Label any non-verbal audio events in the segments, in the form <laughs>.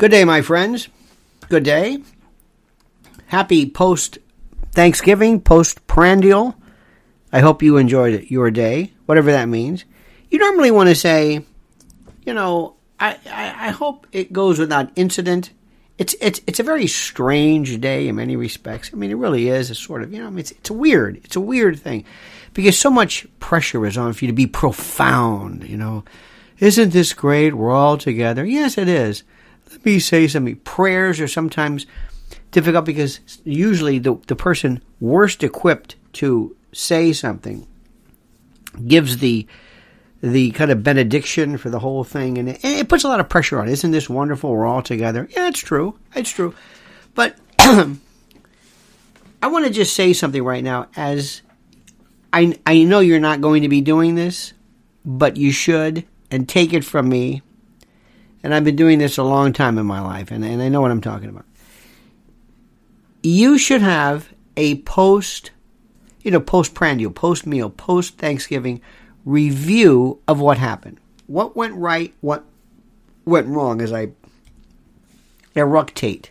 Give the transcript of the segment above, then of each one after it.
Good day, my friends. Good day. Happy post Thanksgiving, post prandial. I hope you enjoyed your day, whatever that means. You normally want to say, you know, I, I, I hope it goes without incident. It's, it's, it's a very strange day in many respects. I mean, it really is a sort of, you know, it's, it's weird, it's a weird thing because so much pressure is on for you to be profound, you know. Isn't this great? We're all together. Yes, it is. Let me say something. Prayers are sometimes difficult because usually the, the person worst equipped to say something gives the the kind of benediction for the whole thing, and it, it puts a lot of pressure on. Isn't this wonderful? We're all together. Yeah, it's true. It's true. But <clears throat> I want to just say something right now. As I I know you're not going to be doing this, but you should, and take it from me. And I've been doing this a long time in my life, and, and I know what I'm talking about. You should have a post, you know, post prandial, post meal, post Thanksgiving review of what happened. What went right, what went wrong as I eructate.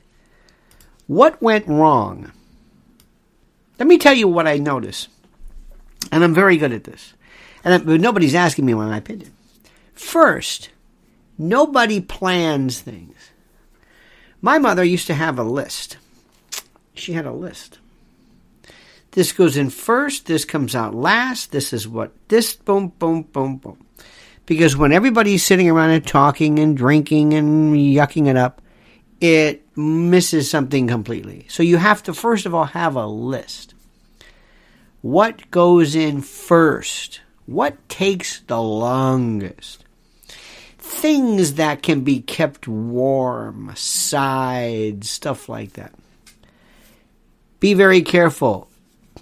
What went wrong? Let me tell you what I notice. And I'm very good at this. And nobody's asking me my opinion. First, nobody plans things. My mother used to have a list. She had a list. This goes in first, this comes out last, this is what, this, boom, boom, boom, boom. Because when everybody's sitting around and talking and drinking and yucking it up, it misses something completely. So you have to, first of all, have a list. What goes in first? What takes the longest? Things that can be kept warm, sides, stuff like that. Be very careful.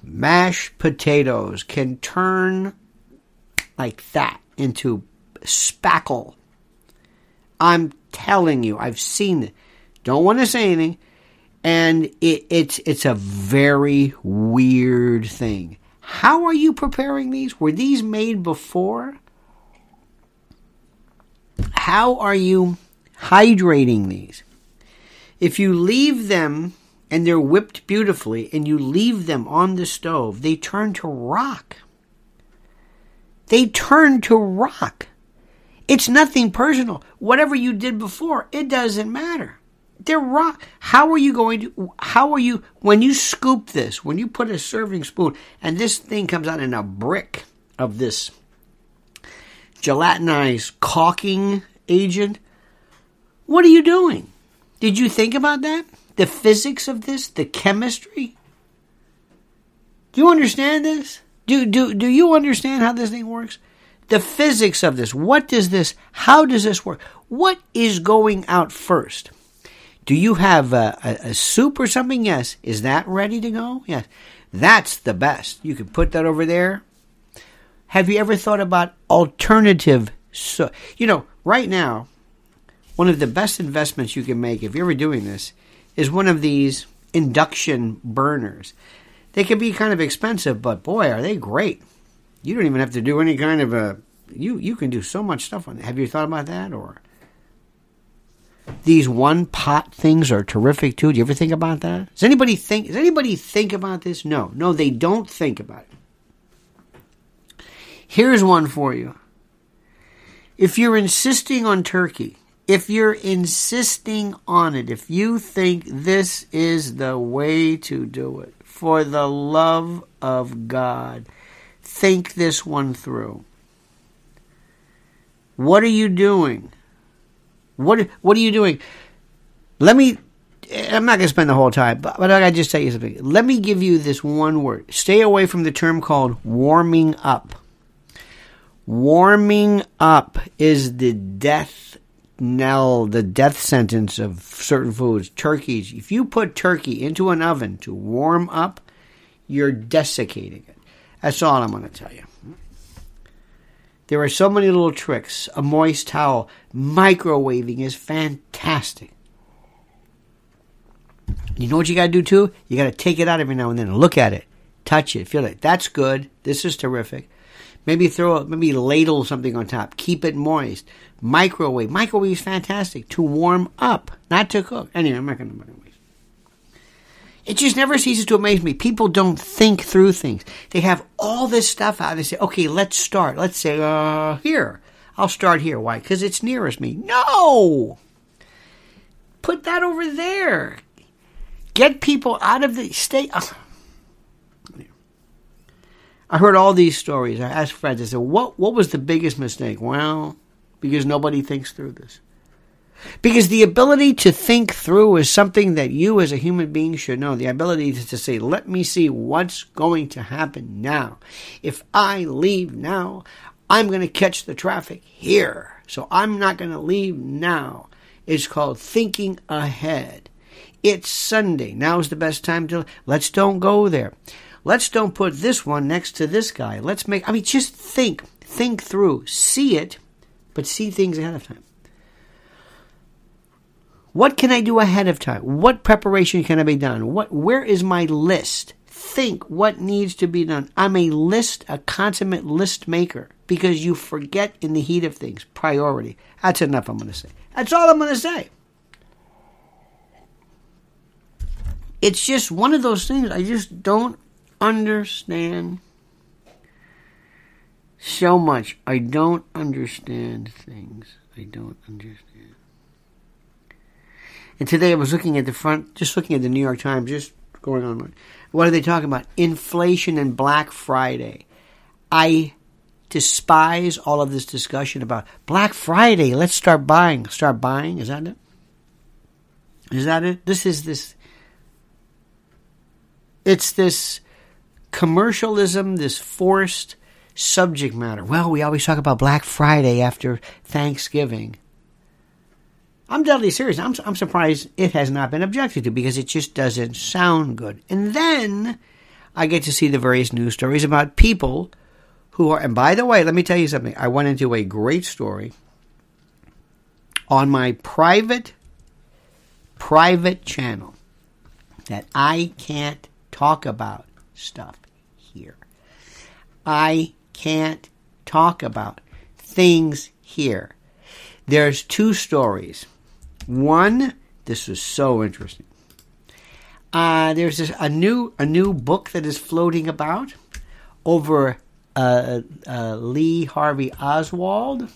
Mashed potatoes can turn like that into spackle. I'm telling you, I've seen it. Don't want to say anything. And it, it's it's a very weird thing. How are you preparing these? Were these made before? How are you hydrating these? If you leave them and they're whipped beautifully and you leave them on the stove, they turn to rock. They turn to rock. It's nothing personal. Whatever you did before, it doesn't matter. They're rock. How are you going to, how are you, when you scoop this, when you put a serving spoon and this thing comes out in a brick of this gelatinized caulking agent, what are you doing? Did you think about that? the physics of this, the chemistry? Do you understand this? Do, do, do you understand how this thing works? The physics of this. What does this, how does this work? What is going out first? Do you have a, a, a soup or something? Yes. Is that ready to go? Yes. That's the best. You can put that over there. Have you ever thought about alternative? So, you know, right now, one of the best investments you can make if you're ever doing this is one of these induction burners. They can be kind of expensive, but boy, are they great. You don't even have to do any kind of a you you can do so much stuff on it. Have you thought about that or these one pot things are terrific too. Do you ever think about that? Does anybody think does anybody think about this? No. No, they don't think about it. Here's one for you. If you're insisting on turkey, if you're insisting on it, if you think this is the way to do it, for the love of God, think this one through. What are you doing? What what are you doing? Let me I'm not going to spend the whole time, but, but I just tell you something. Let me give you this one word. Stay away from the term called warming up. Warming up is the death knell, the death sentence of certain foods. Turkeys. If you put turkey into an oven to warm up, you're desiccating it. That's all I'm going to tell you. There are so many little tricks. A moist towel. Microwaving is fantastic. You know what you got to do too? You got to take it out every now and then and look at it, touch it, feel it. That's good. This is terrific. Maybe throw maybe ladle something on top. Keep it moist. Microwave. Microwave is fantastic to warm up, not to cook. Anyway, I'm not going to microwave. It just never ceases to amaze me. People don't think through things. They have all this stuff out. They say, okay, let's start. Let's say, uh, here. I'll start here. Why? Because it's nearest me. No! Put that over there. Get people out of the state. I heard all these stories. I asked friends, I said, what, what was the biggest mistake? Well, because nobody thinks through this. Because the ability to think through is something that you as a human being should know. The ability to say, let me see what's going to happen now. If I leave now, I'm going to catch the traffic here. So I'm not going to leave now. It's called thinking ahead. It's Sunday. Now's the best time to, let's don't go there. Let's don't put this one next to this guy. Let's make, I mean, just think, think through, see it, but see things ahead of time. What can I do ahead of time? What preparation can I be done? What, where is my list? Think what needs to be done. I'm a list, a consummate list maker because you forget in the heat of things. Priority. That's enough I'm going to say. That's all I'm going to say. It's just one of those things I just don't understand so much. I don't understand things. I don't understand. And today I was looking at the front, just looking at the New York Times, just going on. What are they talking about? Inflation and Black Friday. I despise all of this discussion about Black Friday. Let's start buying. Start buying. Is that it? Is that it? This is this. It's this commercialism, this forced subject matter. Well, we always talk about Black Friday after Thanksgiving. I'm deadly serious. I'm, I'm surprised it has not been objected to because it just doesn't sound good. And then I get to see the various news stories about people who are, and by the way, let me tell you something. I went into a great story on my private, private channel that I can't talk about stuff here. I can't talk about things here. There's two stories one, this was so interesting. Uh, there's this, a new a new book that is floating about over uh, uh, Lee Harvey Oswald,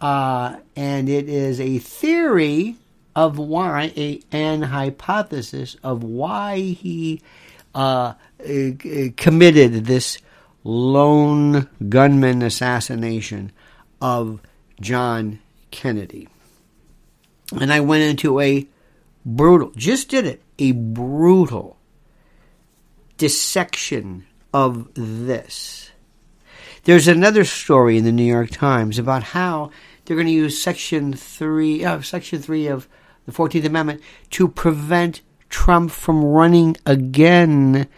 uh, and it is a theory of why a, an hypothesis of why he uh, committed this lone gunman assassination of John Kennedy and I went into a brutal, just did it, a brutal dissection of this. There's another story in the New York Times about how they're going to use Section three, uh, Section three of the Fourteenth Amendment to prevent Trump from running again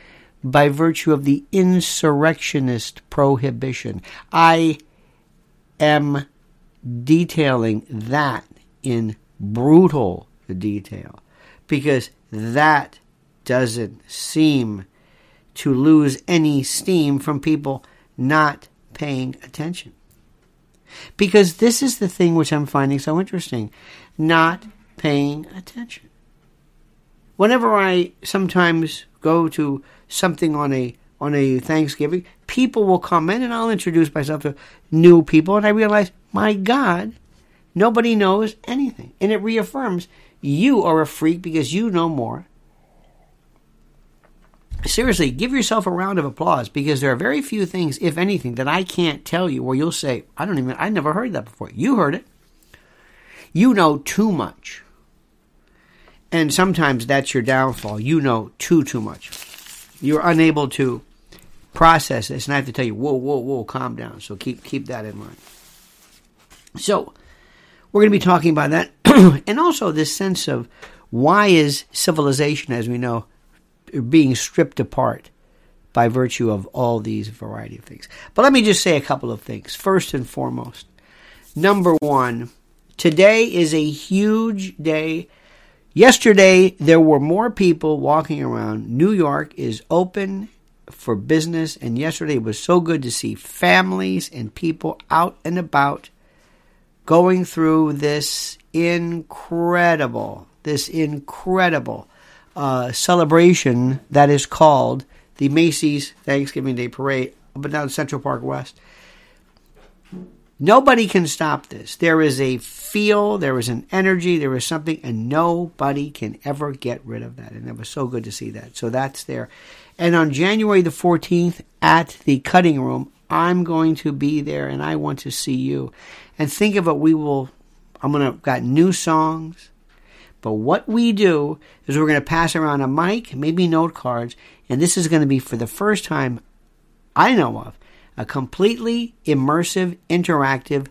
by virtue of the insurrectionist prohibition. I am detailing that in brutal detail because that doesn't seem to lose any steam from people not paying attention. Because this is the thing which I'm finding so interesting not paying attention. Whenever I sometimes go to something on a on a Thanksgiving, people will come in and I'll introduce myself to new people and I realize, my God, Nobody knows anything. And it reaffirms you are a freak because you know more. Seriously, give yourself a round of applause because there are very few things, if anything, that I can't tell you where you'll say, I don't even, I never heard that before. You heard it. You know too much. And sometimes that's your downfall. You know too, too much. You're unable to process this. And I have to tell you, whoa, whoa, whoa, calm down. So keep, keep that in mind. So, we're going to be talking about that <clears throat> and also this sense of why is civilization, as we know, being stripped apart by virtue of all these variety of things. But let me just say a couple of things. First and foremost, number one, today is a huge day. Yesterday, there were more people walking around. New York is open for business. And yesterday it was so good to see families and people out and about going through this incredible, this incredible uh, celebration that is called the Macy's Thanksgiving Day Parade up and down Central Park West. Nobody can stop this. There is a feel, there is an energy, there is something, and nobody can ever get rid of that. And it was so good to see that. So that's there. And on January the 14th at the cutting room, I'm going to be there and I want to see you. And think of it, we will, I'm going to, got new songs. But what we do is we're going to pass around a mic, maybe note cards, and this is going to be for the first time I know of a completely immersive, interactive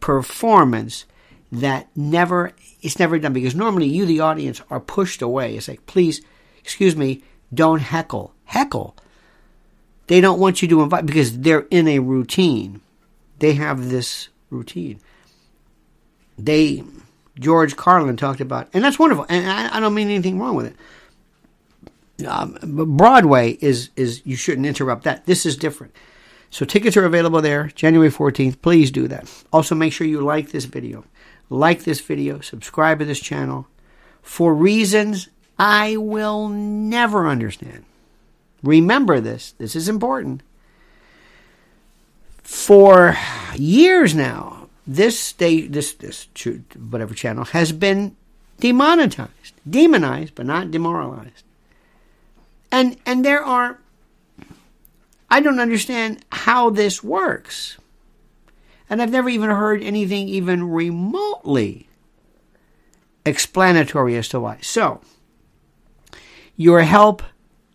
performance that never it's never done because normally you the audience are pushed away. It's like please excuse me don't heckle. Heckle? They don't want you to invite because they're in a routine. They have this routine. They george carlin talked about and that's wonderful and i, I don't mean anything wrong with it. Um, broadway is is you shouldn't interrupt that. This is different so tickets are available there, January 14th. Please do that. Also, make sure you like this video. Like this video, subscribe to this channel for reasons I will never understand. Remember this, this is important. For years now, this state, this this whatever channel has been demonetized, demonized, but not demoralized. And and there are I don't understand how this works. And I've never even heard anything even remotely explanatory as to why. So, your help,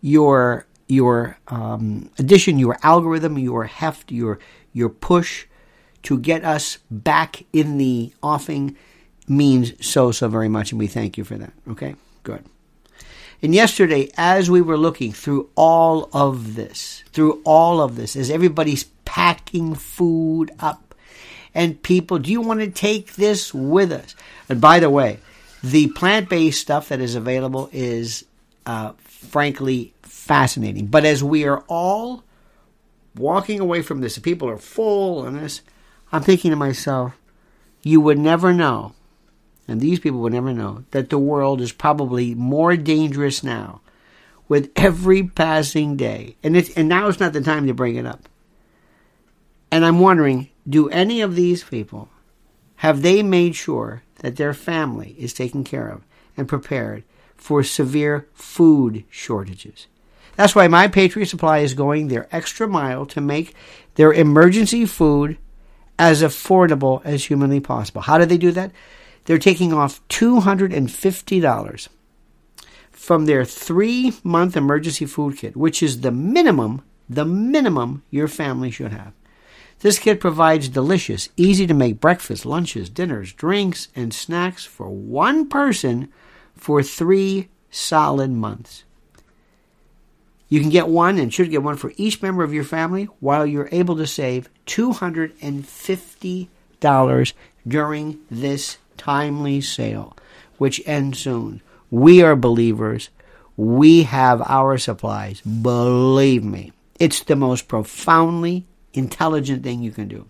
your your um, addition, your algorithm, your heft, your your push to get us back in the offing means so so very much, and we thank you for that. Okay, good. And yesterday, as we were looking through all of this, through all of this, as everybody's packing food up, and people, do you want to take this with us? And by the way, the plant based stuff that is available is uh, frankly fascinating. But as we are all walking away from this, people are full and this, I'm thinking to myself, you would never know and these people would never know, that the world is probably more dangerous now with every passing day. And, it's, and now is not the time to bring it up. And I'm wondering do any of these people, have they made sure that their family is taken care of and prepared for severe food shortages? That's why my Patriot Supply is going their extra mile to make their emergency food as affordable as humanly possible. How do they do that? They're taking off $250 from their three month emergency food kit, which is the minimum, the minimum your family should have. This kit provides delicious, easy to make breakfast, lunches, dinners, drinks, and snacks for one person for three solid months. You can get one and should get one for each member of your family while you're able to save $250 during this timely sale, which ends soon. We are believers. We have our supplies. Believe me, it's the most profoundly intelligent thing you can do.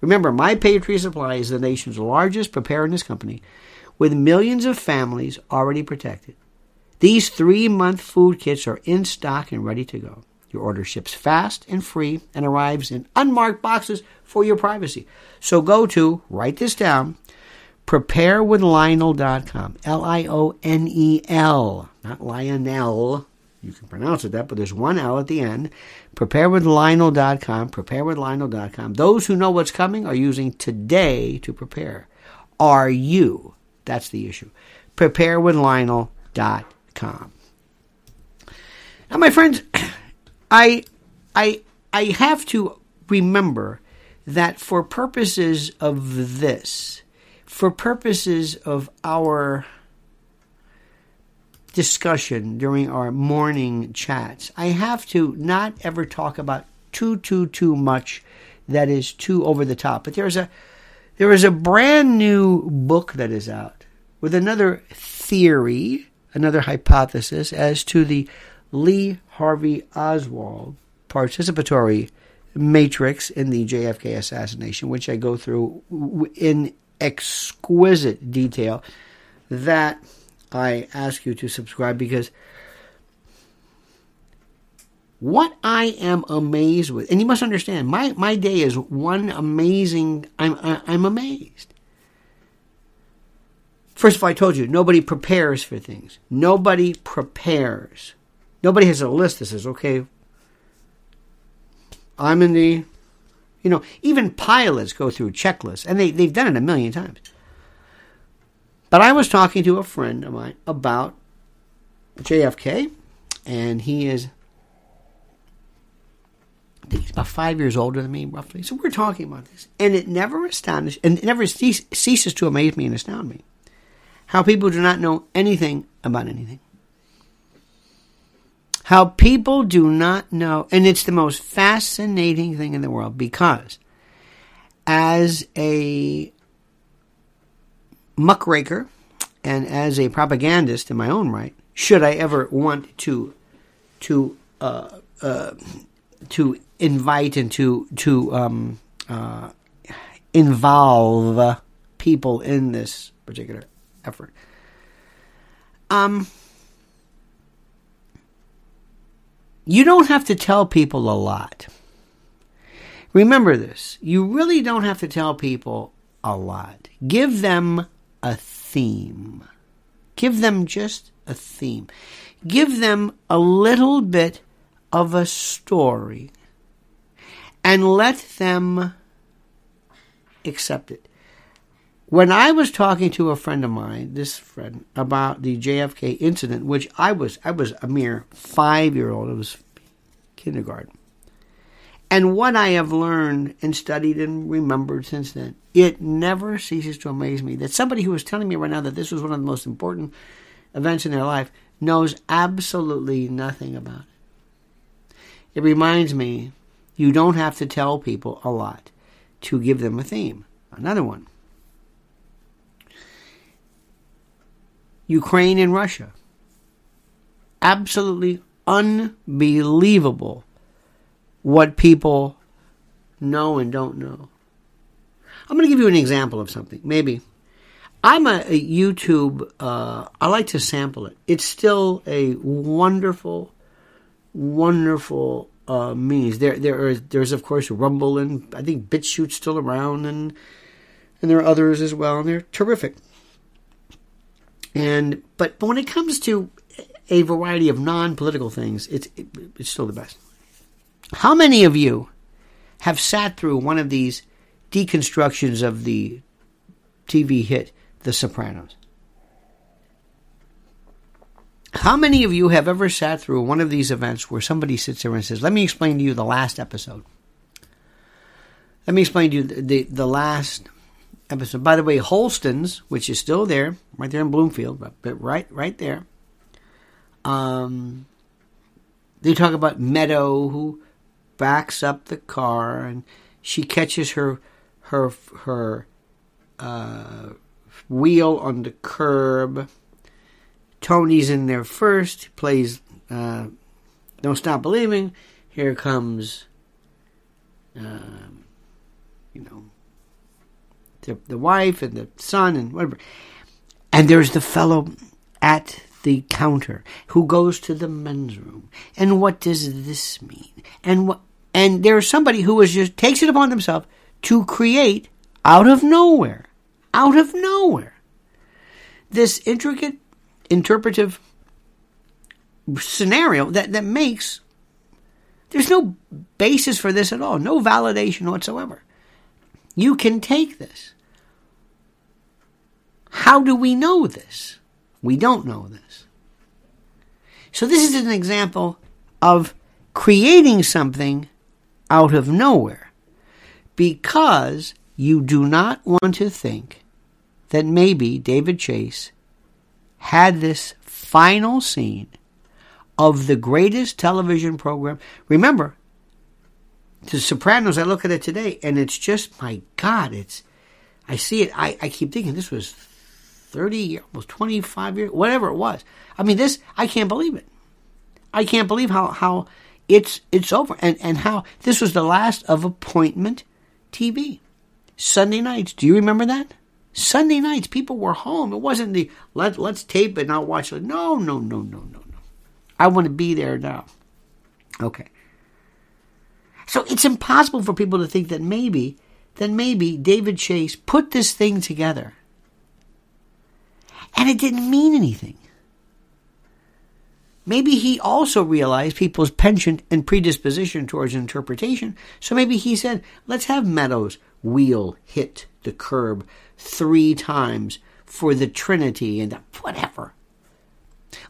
Remember, My Patriot Supply is the nation's largest preparedness company with millions of families already protected. These three month food kits are in stock and ready to go. Your order ships fast and free and arrives in unmarked boxes for your privacy. So go to, write this down, preparewithlionel.com. L I O N E L, not Lionel. You can pronounce it that, but there's one L at the end. Preparewithlionel.com. Preparewithlionel.com. Those who know what's coming are using today to prepare. Are you? That's the issue. Preparewithlionel.com. Now, my friends, <clears throat> I, I, I have to remember that for purposes of this, for purposes of our discussion during our morning chats, I have to not ever talk about too, too, too much that is too over the top. But there's a there is a brand new book that is out with another theory, another hypothesis as to the Lee Harvey Oswald participatory matrix in the JFK assassination, which I go through in exquisite detail, that I ask you to subscribe because what I am amazed with, and you must understand, my, my day is one amazing, I'm, I'm amazed. First of all, I told you, nobody prepares for things. Nobody prepares. Nobody has a list that says, okay, I'm in the, you know, even pilots go through checklists, and they, they've done it a million times. But I was talking to a friend of mine about JFK, and he is, I think he's about five years older than me, roughly. So we're talking about this, and it never astonishes, and it never ceases to amaze me and astound me how people do not know anything about anything. How people do not know, and it's the most fascinating thing in the world because as a muckraker and as a propagandist in my own right, should I ever want to to uh, uh, to invite and to to um, uh, involve people in this particular effort. Um, you don't have to tell people a lot. Remember this. You really don't have to tell people a lot. Give them a theme. Give them just a theme. Give them a little bit of a story and let them accept it. When I was talking to a friend of mine, this friend, about the JFK incident, which I was I was a mere five year old, it was kindergarten. And what I have learned and studied and remembered since then, it never ceases to amaze me that somebody who is telling me right now that this was one of the most important events in their life knows absolutely nothing about it. It reminds me you don't have to tell people a lot to give them a theme. Another one Ukraine and Russia. Absolutely unbelievable what people know and don't know. I'm going to give you an example of something. Maybe. I'm a, a YouTube, uh, I like to sample it. It's still a wonderful, wonderful uh, means. There, there is, there's of course Rumble and I think BitChute's still around and and there are others as well, and they're terrific. And but, but when it comes to a variety of non-political things, it's it, it's still the best. How many of you have sat through one of these deconstructions of the TV hit The Sopranos? How many of you have ever sat through one of these events where somebody sits there and says, "Let me explain to you the last episode. Let me explain to you the, the, the last episode. By the way, Holsten's, which is still there, right there in Bloomfield, but right right there. Um, they talk about Meadow who backs up the car and she catches her her her uh, wheel on the curb. Tony's in there first, plays uh, "Don't Stop Believing." Here comes, um, you know, the, the wife and the son and whatever. And there's the fellow at the counter who goes to the men's room. And what does this mean? And what? And there's somebody who is just takes it upon themselves to create out of nowhere, out of nowhere, this intricate interpretive scenario that, that makes there's no basis for this at all, no validation whatsoever. You can take this how do we know this? We don't know this. So, this is an example of creating something out of nowhere because you do not want to think that maybe David Chase had this final scene of the greatest television program. Remember, The Sopranos, I look at it today and it's just, my God, it's, I see it, I, I keep thinking this was 30, years, almost 25 years, whatever it was. I mean, this, I can't believe it. I can't believe how, how it's it's over and, and how this was the last of appointment TV. Sunday nights. Do you remember that? Sunday nights, people were home. It wasn't the let let's tape it and I'll watch it. No, no, no, no, no, no. I want to be there now. Okay. So it's impossible for people to think that maybe, that maybe David Chase put this thing together. And it didn't mean anything. Maybe he also realized people's penchant and predisposition towards interpretation. So maybe he said, let's have Meadow's wheel hit the curb three times for the Trinity and whatever.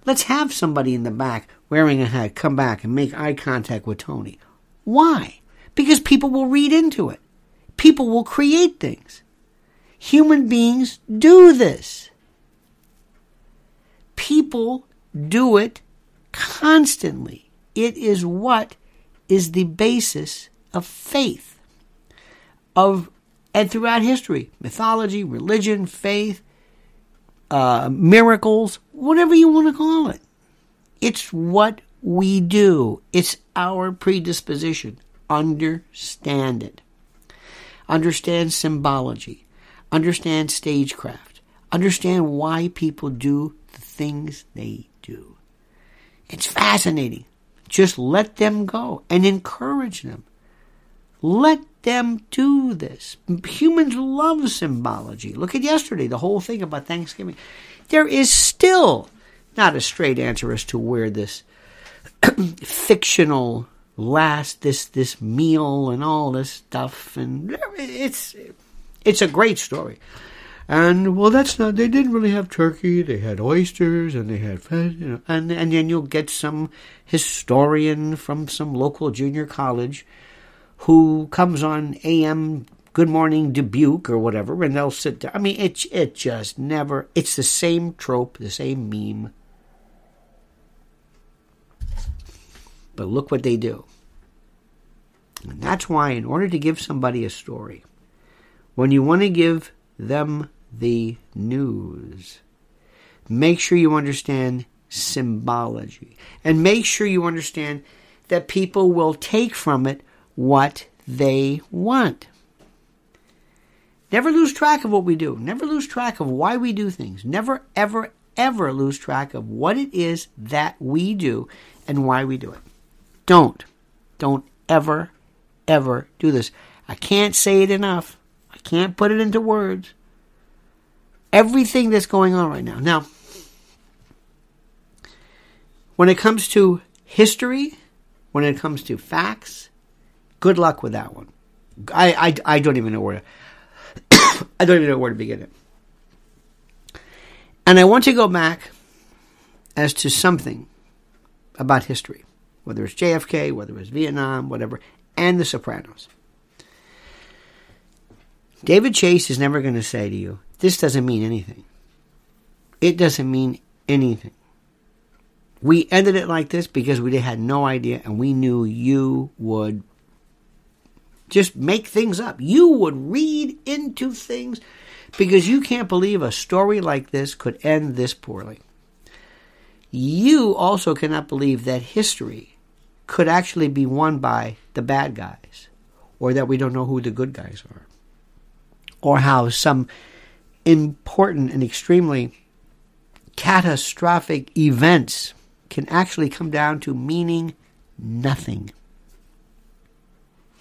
Let's have somebody in the back wearing a hat come back and make eye contact with Tony. Why? Because people will read into it. People will create things. Human beings do this. People do it constantly. It is what is the basis of faith. Of and throughout history, mythology, religion, faith, uh, miracles, whatever you want to call it. It's what we do. It's our predisposition. Understand it. Understand symbology. Understand stagecraft. Understand why people do the things they do. It's fascinating. Just let them go and encourage them. Let them do this. Humans love symbology. Look at yesterday, the whole thing about Thanksgiving. There is still not a straight answer as to where this <clears throat> fictional last this this meal and all this stuff and it's it's a great story. And well, that's not. They didn't really have turkey. They had oysters, and they had, you know, and and then you'll get some historian from some local junior college who comes on AM Good Morning Dubuque or whatever, and they'll sit there. I mean, it it just never. It's the same trope, the same meme. But look what they do. And that's why, in order to give somebody a story, when you want to give them the news, make sure you understand symbology. And make sure you understand that people will take from it what they want. Never lose track of what we do. Never lose track of why we do things. Never, ever, ever lose track of what it is that we do and why we do it. Don't. Don't ever, ever do this. I can't say it enough. Can't put it into words. Everything that's going on right now. Now, when it comes to history, when it comes to facts, Good luck with that one. I, I, I don't even know where to, <coughs> I don't even know where to begin it. And I want to go back as to something about history, whether it's JFK, whether it's Vietnam, whatever, and The Sopranos. David Chase is never going to say to you, this doesn't mean anything. It doesn't mean anything. We ended it like this because we had no idea and we knew you would just make things up. You would read into things because you can't believe a story like this could end this poorly. You also cannot believe that history could actually be won by the bad guys, or that we don't know who the good guys are, or how some important and extremely catastrophic events can actually come down to meaning nothing.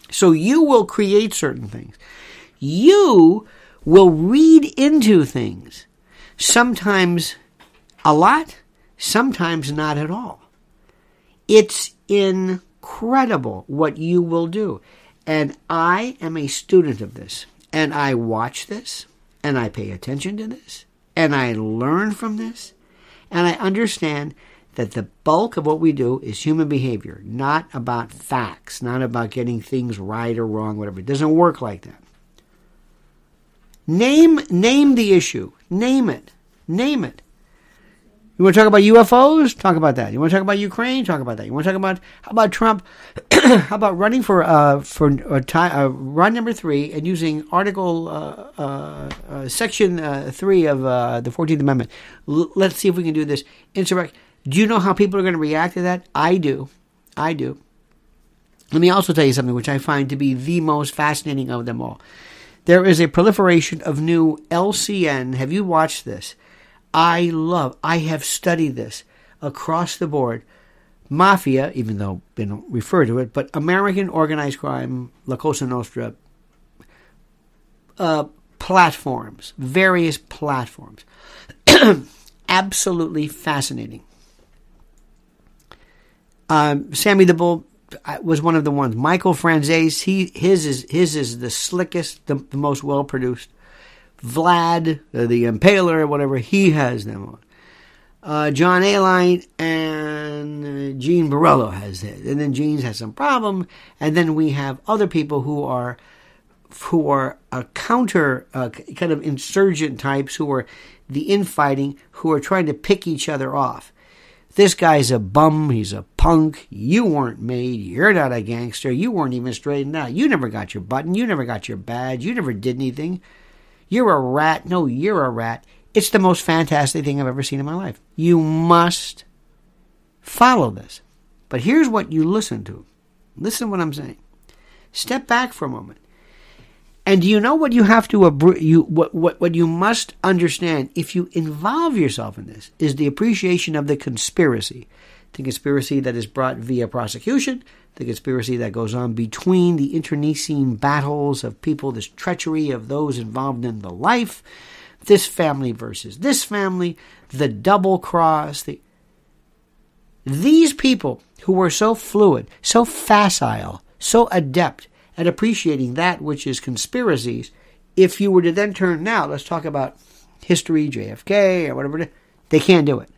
So you will create certain things. You will read into things. Sometimes a lot, sometimes not at all. It's incredible what you will do. And I am a student of this. And I watch this. And I pay attention to this. And I learn from this. And I understand that the bulk of what we do is human behavior, not about facts, not about getting things right or wrong, whatever. It doesn't work like that. Name name the issue. Name it. Name it. You want to talk about UFOs? Talk about that. You want to talk about Ukraine? Talk about that. You want to talk about how about Trump? <clears throat> how about running for uh, for uh, uh, run number three and using Article uh, uh, uh Section three of the Fourteenth Amendment? L- let's see if we can do this. Insurrect Do you know how people are going to react to that? I do. I do. Let me also tell you something which I find to be the most fascinating of them all. There is a proliferation of new LCN. Have you watched this? I love, I have studied this across the board. Mafia, even though they don't refer to it, but American organized crime, La Cosa Nostra, uh, platforms, various platforms. <clears throat> Absolutely fascinating. Um, Sammy the Bull was one of the ones. Michael Franzese, he his is his is the slickest, the, the most well produced. Vlad, uh, the Impaler, whatever, he has them on. Uh, John Alite and uh, Gene Borrello has it, and then Gene's has some problem, and then we have other people who are who are a counter uh, kind of insurgent types who are the infighting who are trying to pick each other off. This guy's a bum. He's a punk. You weren't made. You're not a gangster. You weren't even straightened out. You never got your button. You never got your badge. You never did anything. You're a rat. No, you're a rat. It's the most fantastic thing I've ever seen in my life. You must follow this. But here's what you listen to. Listen to what I'm saying. Step back for a moment. And do you know what you have to you what, what what you must understand if you involve yourself in this is the appreciation of the conspiracy, the conspiracy that is brought via prosecution, the conspiracy that goes on between the internecine battles of people, this treachery of those involved in the life, this family versus this family, the double cross, the these people who were so fluid, so facile, so adept at appreciating that which is conspiracies. If you were to then turn now, let's talk about history, JFK, or whatever, they can't do it.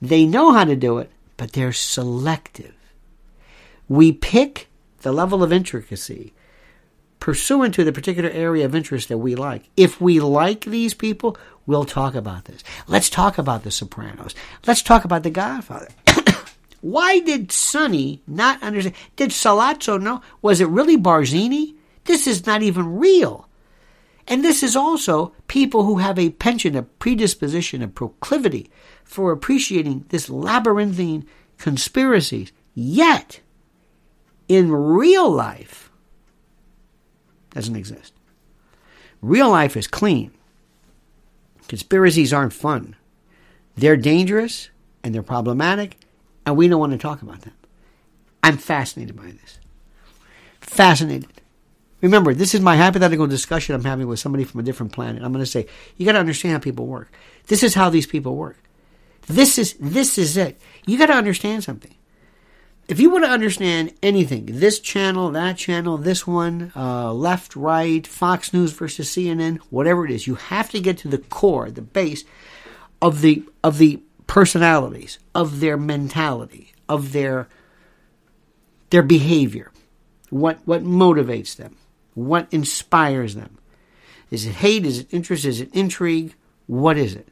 They know how to do it, but they're selective. We pick the level of intricacy pursuant to the particular area of interest that we like. If we like these people, we'll talk about this. Let's talk about The Sopranos. Let's talk about The Godfather. <coughs> Why did Sonny not understand? Did Sollozzo know? Was it really Barzini? This is not even real. And this is also people who have a penchant, a predisposition, a proclivity for appreciating this labyrinthine conspiracies. Yet, in real life, doesn't exist. Real life is clean. Conspiracies aren't fun. They're dangerous and they're problematic and we don't want to talk about them. I'm fascinated by this. Fascinated. Remember, this is my hypothetical discussion I'm having with somebody from a different planet. I'm going to say, you got to understand how people work. This is how these people work. This is this is it. You got to understand something. If you want to understand anything, this channel, that channel, this one, uh, left, right, Fox News versus CNN, whatever it is, you have to get to the core, the base of the of the personalities, of their mentality, of their their behavior. What what motivates them? What inspires them? Is it hate? Is it interest? Is it intrigue? What is it?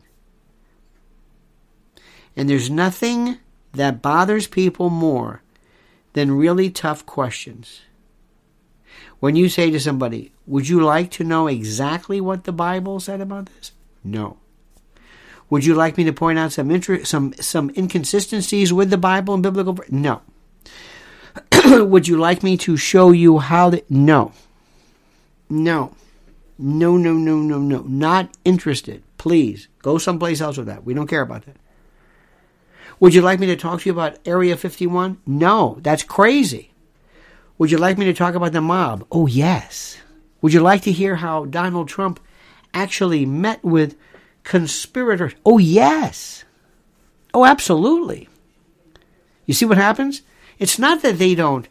And there's nothing that bothers people more than really tough questions. When you say to somebody, Would you like to know exactly what the Bible said about this? No. Would you like me to point out some inter- some some inconsistencies with the Bible and biblical? No. <clears throat> Would you like me to show you how that? No. No. No, no, no, no, no. Not interested. Please go someplace else with that. We don't care about that. Would you like me to talk to you about Area 51? No, that's crazy. Would you like me to talk about the mob? Oh, yes. Would you like to hear how Donald Trump actually met with conspirators. Oh, yes. Oh, absolutely. You see what happens? It's not that they don't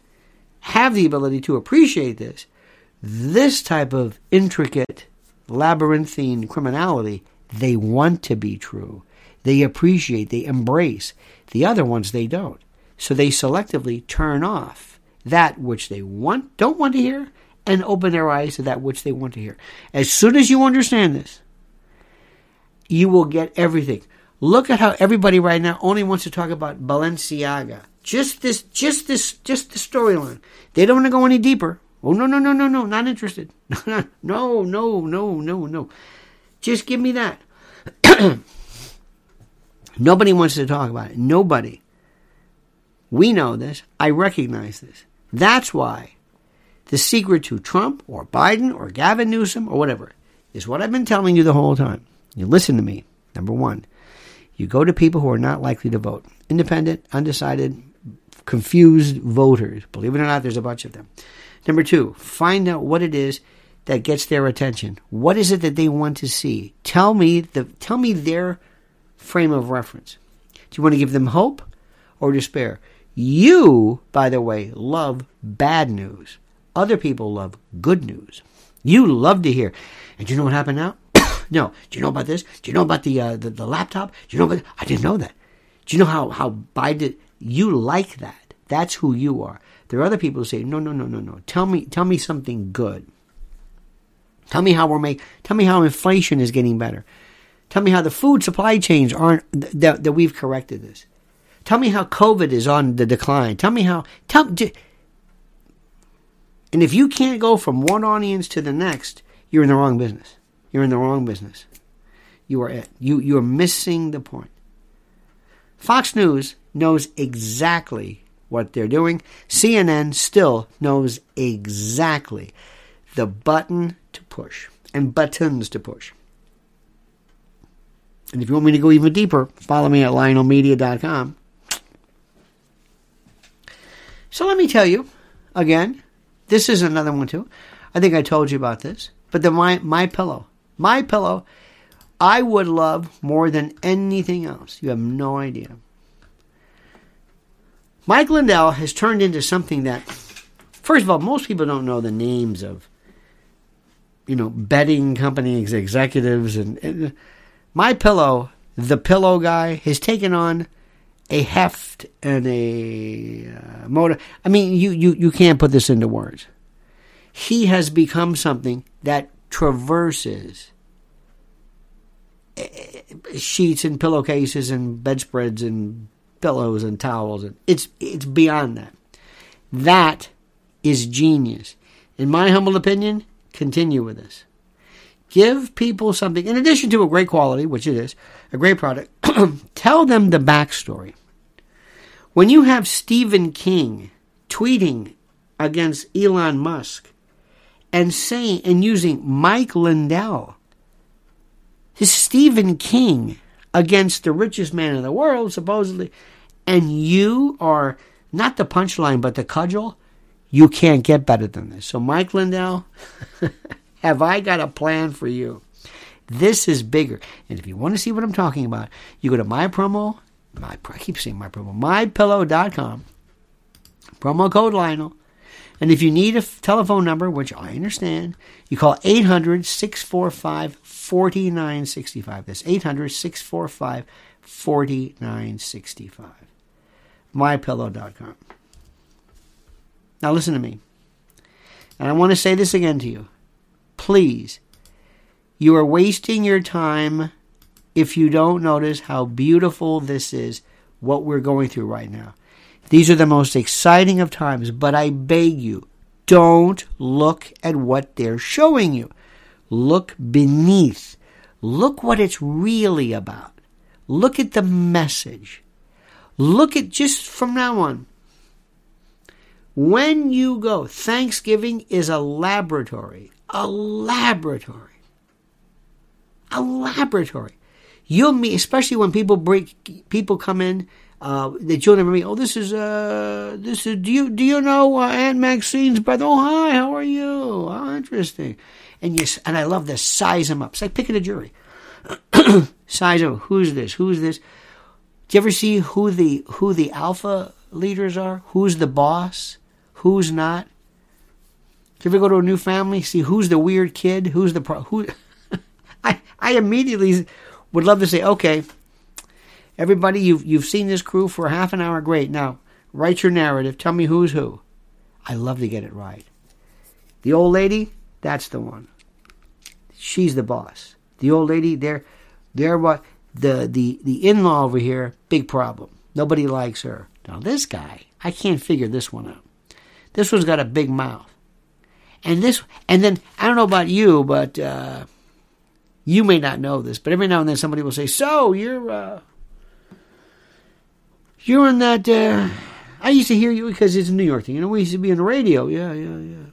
have the ability to appreciate this. This type of intricate, labyrinthine criminality, they want to be true. They appreciate, they embrace. The other ones, they don't. So they selectively turn off that which they want, don't want to hear, and open their eyes to that which they want to hear. As soon as you understand this, you will get everything. Look at how everybody right now only wants to talk about Balenciaga. Just this, just this, just the storyline. They don't want to go any deeper. Oh no, no, no, no, no, not interested. <laughs> no, no, no, no, no. Just give me that. <clears throat> Nobody wants to talk about it. Nobody. We know this. I recognize this. That's why the secret to Trump or Biden or Gavin Newsom or whatever is what I've been telling you the whole time. You listen to me. Number one, you go to people who are not likely to vote independent, undecided, confused voters. Believe it or not, there's a bunch of them. Number two, find out what it is that gets their attention. What is it that they want to see? Tell me the tell me their frame of reference. Do you want to give them hope or despair? You, by the way, love bad news. Other people love good news. You love to hear. And do you know what happened now? <coughs> no. Do you know about this? Do you know about the, uh, the the laptop? Do you know about? I didn't know that. Do you know how how Biden? You like that. That's who you are. There are other people who say, no, no, no, no, no. Tell me, tell me something good. Tell me how we're making. Tell me how inflation is getting better. Tell me how the food supply chains aren't that, that we've corrected this. Tell me how COVID is on the decline. Tell me how. Tell. And if you can't go from one audience to the next, you're in the wrong business. You're in the wrong business. You are it. You you are missing the point. Fox News knows exactly what they're doing. CNN still knows exactly the button to push and buttons to push. And if you want me to go even deeper, follow me at lionelmedia.com. So let me tell you again, this is another one too. I think I told you about this, but the my my pillow, my pillow, I would love more than anything else. You have no idea. Mike Lindell has turned into something that, first of all, most people don't know the names of, you know, betting company executives and, and my pillow, the pillow guy, has taken on a heft and a uh, motor. I mean, you, you, you can't put this into words. He has become something that traverses eh, eh, sheets and pillowcases and bedspreads and pillows and towels and it's it's beyond that. That is genius. In my humble opinion, continue with this. Give people something in addition to a great quality, which it is, a great product. <clears throat> tell them the backstory. When you have Stephen King tweeting against Elon Musk and saying and using Mike Lindell, his Stephen King against the richest man in the world, supposedly, and you are not the punchline, but the cudgel, you can't get better than this. So, Mike Lindell, <laughs> have I got a plan for you? This is bigger. And if you want to see what I'm talking about, you go to my promo, my, I keep saying my promo, mypillow.com, promo code Lionel. And if you need a telephone number, which I understand, you call 800 645 4965. That's 800 645 4965. MyPillow.com. Now listen to me. And I want to say this again to you. Please, you are wasting your time if you don't notice how beautiful this is, what we're going through right now. These are the most exciting of times, but I beg you, don't look at what they're showing you. Look beneath. Look what it's really about. Look at the message. Look at just from now on. When you go, Thanksgiving is a laboratory. A laboratory. A laboratory. You'll meet, especially when people break, people come in uh, that you'll never meet. Oh, this is uh, this is. Do you do you know uh, Aunt Maxine's brother? Oh, hi. How are you? Oh, interesting. And you and I love to size them up. It's like picking a jury. <clears throat> size them. Who's this? Who's this? Do you ever see who the who the alpha leaders are? Who's the boss? Who's not? Do you ever go to a new family, see who's the weird kid? Who's the pro? Who? <laughs> I I immediately would love to say, okay, everybody, you've you've seen this crew for half an hour. Great. Now write your narrative. Tell me who's who. I love to get it right. The old lady, that's the one. She's the boss. The old lady, they're they're what the the the in-law over here, big problem. Nobody likes her. Now this guy, I can't figure this one out. This one's got a big mouth, and this, and then I don't know about you, but uh, you may not know this, but every now and then somebody will say, "So you're uh, You're in that. Uh, I used to hear you because it's a New York thing. You know, we used to be on the radio. Yeah, yeah, yeah.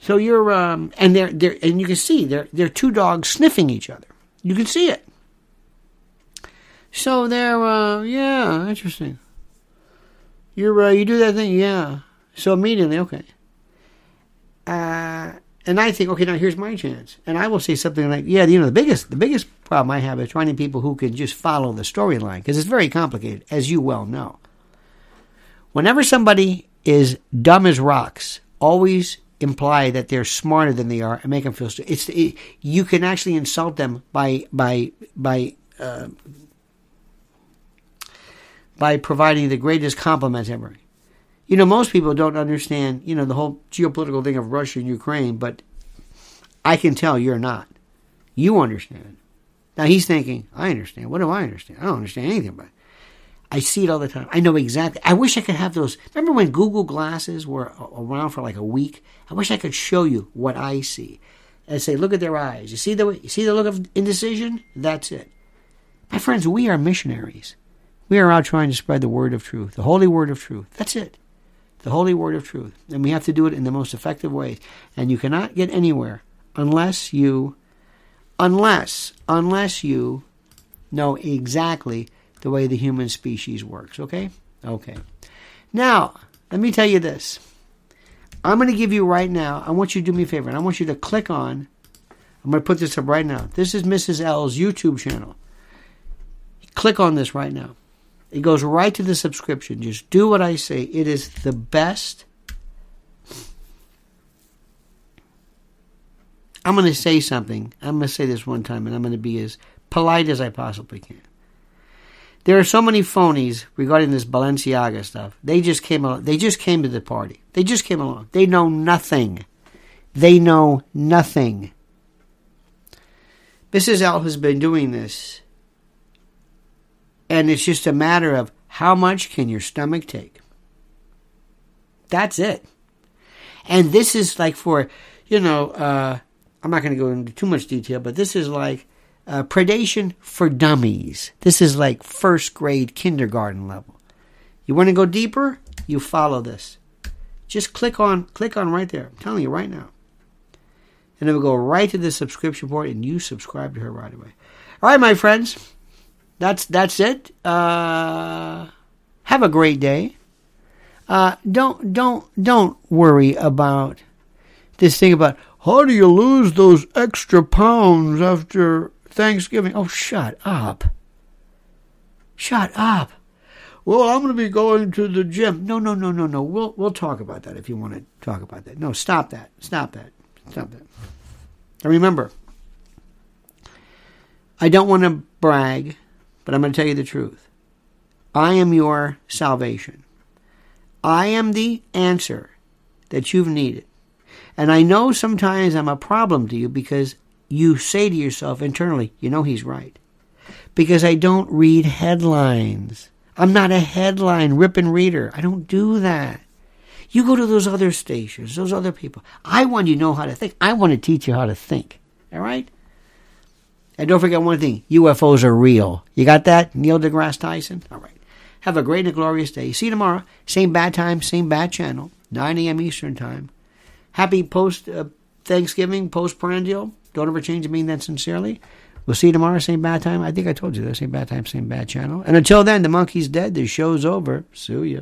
So you're, um, and they're, they're, and you can see they're, they're two dogs sniffing each other. You can see it. So they're, uh, yeah, interesting. You're, uh, you do that thing, yeah. So immediately, okay. Uh, and I think, okay, now here's my chance, and I will say something like, yeah, you know, the biggest, the biggest problem I have is finding people who can just follow the storyline because it's very complicated, as you well know. Whenever somebody is dumb as rocks, always imply that they're smarter than they are and make them feel stupid. It's it, you can actually insult them by by by uh, by providing the greatest compliments ever. You know, most people don't understand. You know the whole geopolitical thing of Russia and Ukraine, but I can tell you're not. You understand. Now he's thinking, I understand. What do I understand? I don't understand anything about it. I see it all the time. I know exactly. I wish I could have those. Remember when Google Glasses were around for like a week? I wish I could show you what I see and say, look at their eyes. You see the you see the look of indecision? That's it. My friends, we are missionaries. We are out trying to spread the word of truth, the holy word of truth. That's it. The holy word of truth. And we have to do it in the most effective ways. And you cannot get anywhere unless you unless unless you know exactly the way the human species works, okay? Okay. Now, let me tell you this. I'm going to give you right now, I want you to do me a favor, and I want you to click on, I'm going to put this up right now. This is Mrs. L's YouTube channel. Click on this right now. It goes right to the subscription. Just do what I say. It is the best. I'm going to say something. I'm going to say this one time, and I'm going to be as polite as I possibly can. There are so many phonies regarding this Balenciaga stuff. They just came along. They just came to the party. They just came along. They know nothing. They know nothing. Mrs. L has been doing this, and it's just a matter of how much can your stomach take. That's it. And this is like for, you know, uh, I'm not going to go into too much detail, but this is like uh, predation for dummies. This is like first grade kindergarten level. You want to go deeper? You follow this. Just click on click on right there. I'm telling you right now. And it will go right to the subscription board and you subscribe to her right away. All right, my friends. That's that's it. Uh, have a great day. Uh, don't don't don't worry about this thing about how do you lose those extra pounds after Thanksgiving. Oh, shut up. Shut up. Well, I'm going to be going to the gym. No, no, no, no, no. We'll we'll talk about that if you want to talk about that. No, stop that. Stop that. Stop that. And remember, I don't want to brag, but I'm going to tell you the truth. I am your salvation. I am the answer that you've needed. And I know sometimes I'm a problem to you because you say to yourself internally, you know he's right. Because I don't read headlines. I'm not a headline ripping reader. I don't do that. You go to those other stations, those other people. I want you to know how to think. I want to teach you how to think. All right? And don't forget one thing UFOs are real. You got that, Neil deGrasse Tyson? All right. Have a great and glorious day. See you tomorrow. Same bad time, same bad channel, 9 a.m. Eastern Time. Happy post uh, Thanksgiving, post prandial. Don't ever change to mean that sincerely. We'll see you tomorrow, same bad time. I think I told you that. Same bad time, same bad channel. And until then, the monkey's dead. The show's over. Sue ya.